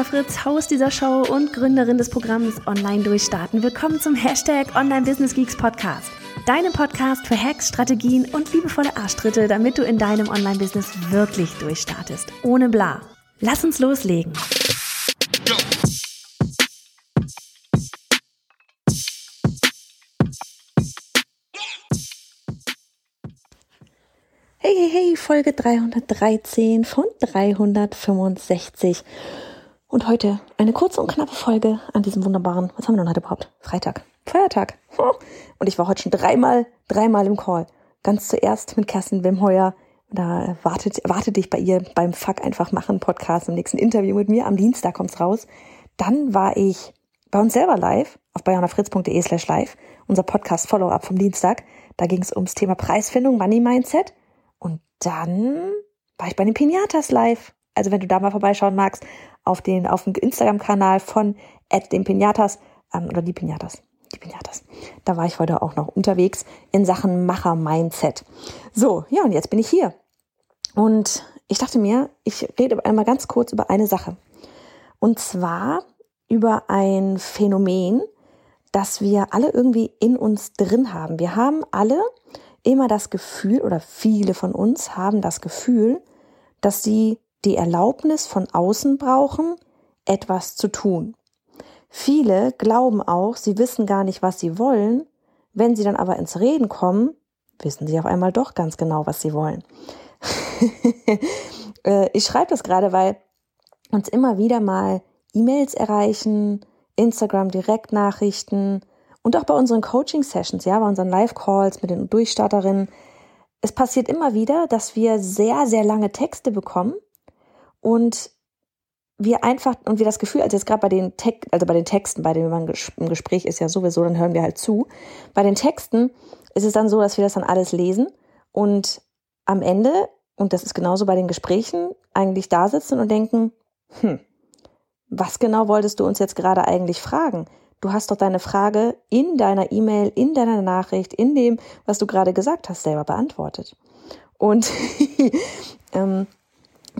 Johanna Fritz, Haus dieser Show und Gründerin des Programms Online Durchstarten. Willkommen zum Hashtag Online Business Geeks Podcast. Deinem Podcast für Hacks, Strategien und liebevolle Arschtritte, damit du in deinem Online-Business wirklich durchstartest. Ohne bla. Lass uns loslegen. Hey, hey, hey, Folge 313 von 365. Und heute eine kurze und knappe Folge an diesem wunderbaren, was haben wir denn heute überhaupt? Freitag. Feiertag. Und ich war heute schon dreimal, dreimal im Call. Ganz zuerst mit Kerstin Wimheuer. Da wartet, wartet dich bei ihr beim Fuck einfach machen Podcast im nächsten Interview mit mir. Am Dienstag kommt's raus. Dann war ich bei uns selber live auf bayonafritz.de slash live. Unser Podcast Follow-up vom Dienstag. Da ging es ums Thema Preisfindung, Money Mindset. Und dann war ich bei den Pinatas live. Also wenn du da mal vorbeischauen magst, auf den, auf dem Instagram-Kanal von den Pinatas, ähm, oder die Pinatas, die Pinatas. Da war ich heute auch noch unterwegs in Sachen Macher-Mindset. So, ja, und jetzt bin ich hier. Und ich dachte mir, ich rede einmal ganz kurz über eine Sache. Und zwar über ein Phänomen, das wir alle irgendwie in uns drin haben. Wir haben alle immer das Gefühl oder viele von uns haben das Gefühl, dass sie die Erlaubnis von außen brauchen, etwas zu tun. Viele glauben auch, sie wissen gar nicht, was sie wollen. Wenn sie dann aber ins Reden kommen, wissen sie auf einmal doch ganz genau, was sie wollen. Äh, ich schreibe das gerade, weil uns immer wieder mal E-Mails erreichen, Instagram Direktnachrichten, und auch bei unseren Coaching-Sessions, ja, bei unseren Live-Calls mit den Durchstarterinnen. Es passiert immer wieder, dass wir sehr, sehr lange Texte bekommen und wir einfach, und wir das Gefühl, also jetzt gerade bei den Text, also bei den Texten, bei denen man im Gespräch ist ja sowieso, dann hören wir halt zu. Bei den Texten ist es dann so, dass wir das dann alles lesen und am Ende, und das ist genauso bei den Gesprächen, eigentlich da sitzen und denken, hm, was genau wolltest du uns jetzt gerade eigentlich fragen? Du hast doch deine Frage in deiner E-Mail, in deiner Nachricht, in dem, was du gerade gesagt hast, selber beantwortet. Und ähm,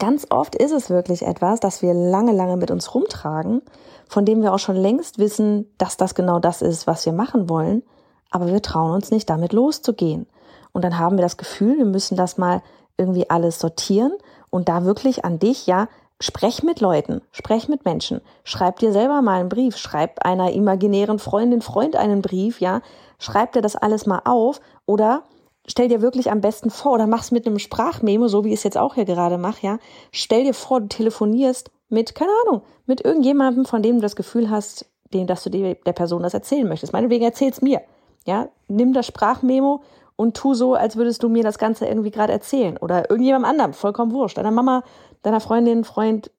ganz oft ist es wirklich etwas, das wir lange, lange mit uns rumtragen, von dem wir auch schon längst wissen, dass das genau das ist, was wir machen wollen, aber wir trauen uns nicht, damit loszugehen. Und dann haben wir das Gefühl, wir müssen das mal irgendwie alles sortieren und da wirklich an dich, ja, Sprech mit Leuten, sprech mit Menschen, schreib dir selber mal einen Brief, schreib einer imaginären Freundin, Freund einen Brief, ja, schreib dir das alles mal auf oder stell dir wirklich am besten vor oder mach's mit einem Sprachmemo, so wie ich es jetzt auch hier gerade mache, ja. Stell dir vor, du telefonierst mit, keine Ahnung, mit irgendjemandem, von dem du das Gefühl hast, dem, dass du der Person das erzählen möchtest. Meinetwegen erzähl's mir, ja. Nimm das Sprachmemo und tu so, als würdest du mir das Ganze irgendwie gerade erzählen oder irgendjemandem anderem, vollkommen wurscht, deiner Mama, deiner Freundin, Freund,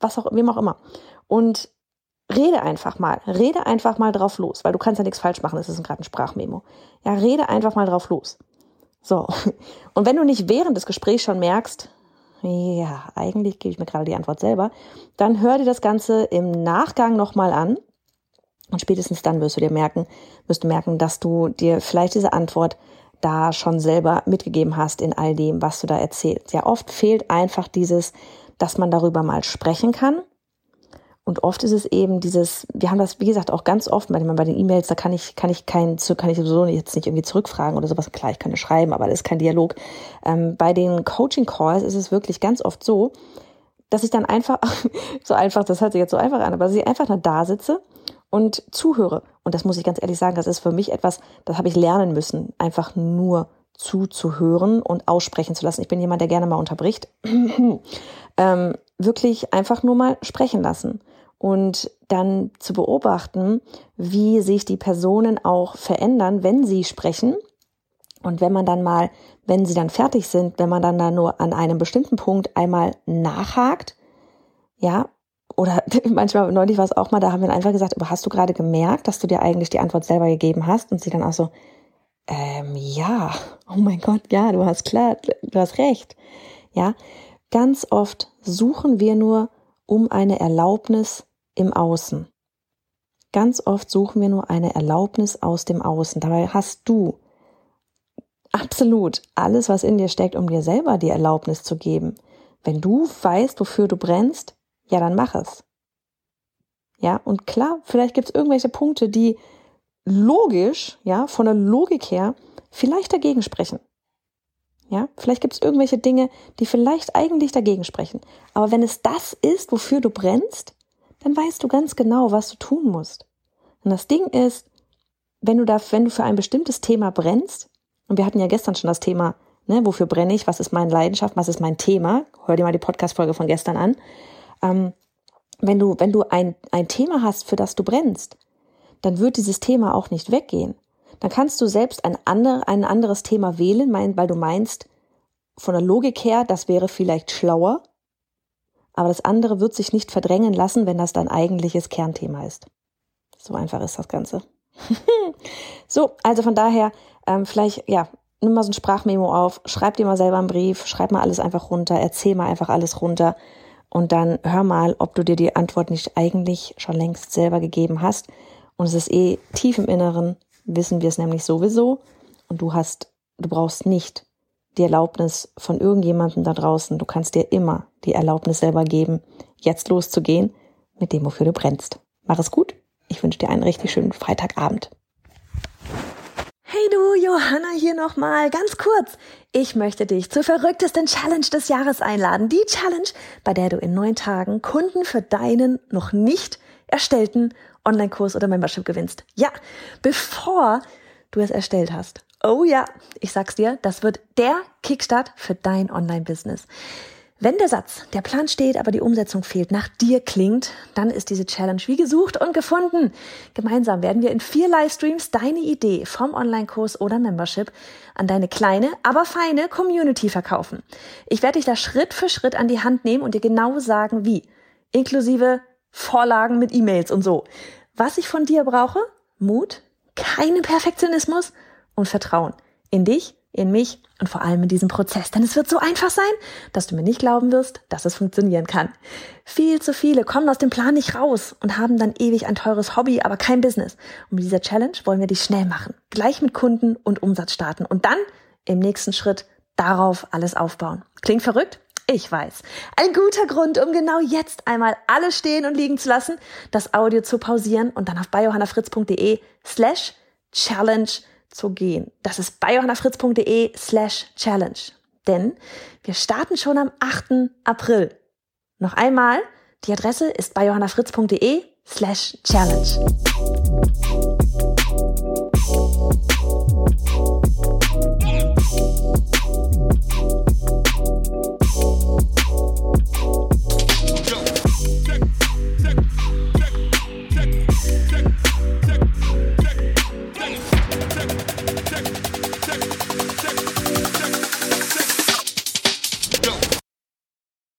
was auch, wem auch immer. Und rede einfach mal, rede einfach mal drauf los, weil du kannst ja nichts falsch machen, es ist gerade ein Sprachmemo. Ja, rede einfach mal drauf los. So. Und wenn du nicht während des Gesprächs schon merkst, ja, eigentlich gebe ich mir gerade die Antwort selber, dann hör dir das Ganze im Nachgang nochmal an. Und spätestens dann wirst du dir merken, wirst du merken, dass du dir vielleicht diese Antwort da schon selber mitgegeben hast in all dem, was du da erzählst. Ja, oft fehlt einfach dieses, dass man darüber mal sprechen kann. Und oft ist es eben dieses, wir haben das, wie gesagt, auch ganz oft, bei den E-Mails, da kann ich, kann ich kein, kann ich sowieso jetzt nicht irgendwie zurückfragen oder sowas. Klar, ich kann es schreiben, aber das ist kein Dialog. Ähm, bei den Coaching-Calls ist es wirklich ganz oft so, dass ich dann einfach, so einfach, das hört sich jetzt so einfach an, aber dass ich einfach nur da sitze und zuhöre. Und das muss ich ganz ehrlich sagen, das ist für mich etwas, das habe ich lernen müssen, einfach nur zuzuhören und aussprechen zu lassen. Ich bin jemand, der gerne mal unterbricht. ähm, wirklich einfach nur mal sprechen lassen und dann zu beobachten, wie sich die Personen auch verändern, wenn sie sprechen. Und wenn man dann mal, wenn sie dann fertig sind, wenn man dann da nur an einem bestimmten Punkt einmal nachhakt, ja, oder manchmal, neulich war es auch mal, da haben wir einfach gesagt, aber hast du gerade gemerkt, dass du dir eigentlich die Antwort selber gegeben hast? Und sie dann auch so, ähm, ja, oh mein Gott, ja, du hast klar, du hast recht. Ja, ganz oft suchen wir nur um eine Erlaubnis im Außen. Ganz oft suchen wir nur eine Erlaubnis aus dem Außen. Dabei hast du absolut alles, was in dir steckt, um dir selber die Erlaubnis zu geben. Wenn du weißt, wofür du brennst, ja, dann mach es. Ja, und klar, vielleicht gibt es irgendwelche Punkte, die logisch, ja, von der Logik her, vielleicht dagegen sprechen. Ja, vielleicht gibt es irgendwelche Dinge, die vielleicht eigentlich dagegen sprechen. Aber wenn es das ist, wofür du brennst, dann weißt du ganz genau, was du tun musst. Und das Ding ist, wenn du da, wenn du für ein bestimmtes Thema brennst, und wir hatten ja gestern schon das Thema, ne, wofür brenne ich, was ist meine Leidenschaft, was ist mein Thema, hör dir mal die Podcast-Folge von gestern an. Ähm, wenn du, wenn du ein, ein Thema hast, für das du brennst, dann wird dieses Thema auch nicht weggehen. Dann kannst du selbst ein, andere, ein anderes Thema wählen, weil du meinst, von der Logik her, das wäre vielleicht schlauer, aber das andere wird sich nicht verdrängen lassen, wenn das dein eigentliches Kernthema ist. So einfach ist das Ganze. so, also von daher, ähm, vielleicht, ja, nimm mal so ein Sprachmemo auf, schreib dir mal selber einen Brief, schreib mal alles einfach runter, erzähl mal einfach alles runter und dann hör mal, ob du dir die Antwort nicht eigentlich schon längst selber gegeben hast und es ist eh tief im Inneren, wissen wir es nämlich sowieso. Und du hast, du brauchst nicht die Erlaubnis von irgendjemandem da draußen. Du kannst dir immer die Erlaubnis selber geben, jetzt loszugehen mit dem, wofür du brennst. Mach es gut. Ich wünsche dir einen richtig schönen Freitagabend. Hey du, Johanna hier nochmal, ganz kurz. Ich möchte dich zur verrücktesten Challenge des Jahres einladen. Die Challenge, bei der du in neun Tagen Kunden für deinen noch nicht erstellten Online-Kurs oder Membership gewinnst. Ja, bevor du es erstellt hast. Oh ja, ich sag's dir, das wird der Kickstart für dein Online-Business. Wenn der Satz, der Plan steht, aber die Umsetzung fehlt, nach dir klingt, dann ist diese Challenge wie gesucht und gefunden. Gemeinsam werden wir in vier Livestreams deine Idee vom Online-Kurs oder Membership an deine kleine, aber feine Community verkaufen. Ich werde dich da Schritt für Schritt an die Hand nehmen und dir genau sagen, wie. Inklusive Vorlagen mit E-Mails und so. Was ich von dir brauche? Mut, keinen Perfektionismus und Vertrauen. In dich, in mich und vor allem in diesem Prozess. Denn es wird so einfach sein, dass du mir nicht glauben wirst, dass es funktionieren kann. Viel zu viele kommen aus dem Plan nicht raus und haben dann ewig ein teures Hobby, aber kein Business. Und mit dieser Challenge wollen wir dich schnell machen. Gleich mit Kunden und Umsatz starten und dann im nächsten Schritt darauf alles aufbauen. Klingt verrückt? Ich weiß. Ein guter Grund, um genau jetzt einmal alles stehen und liegen zu lassen, das Audio zu pausieren und dann auf biohannafritz.de slash challenge zu gehen. Das ist biohannafritz.de slash challenge. Denn wir starten schon am 8. April. Noch einmal, die Adresse ist biohannafritz.de slash challenge.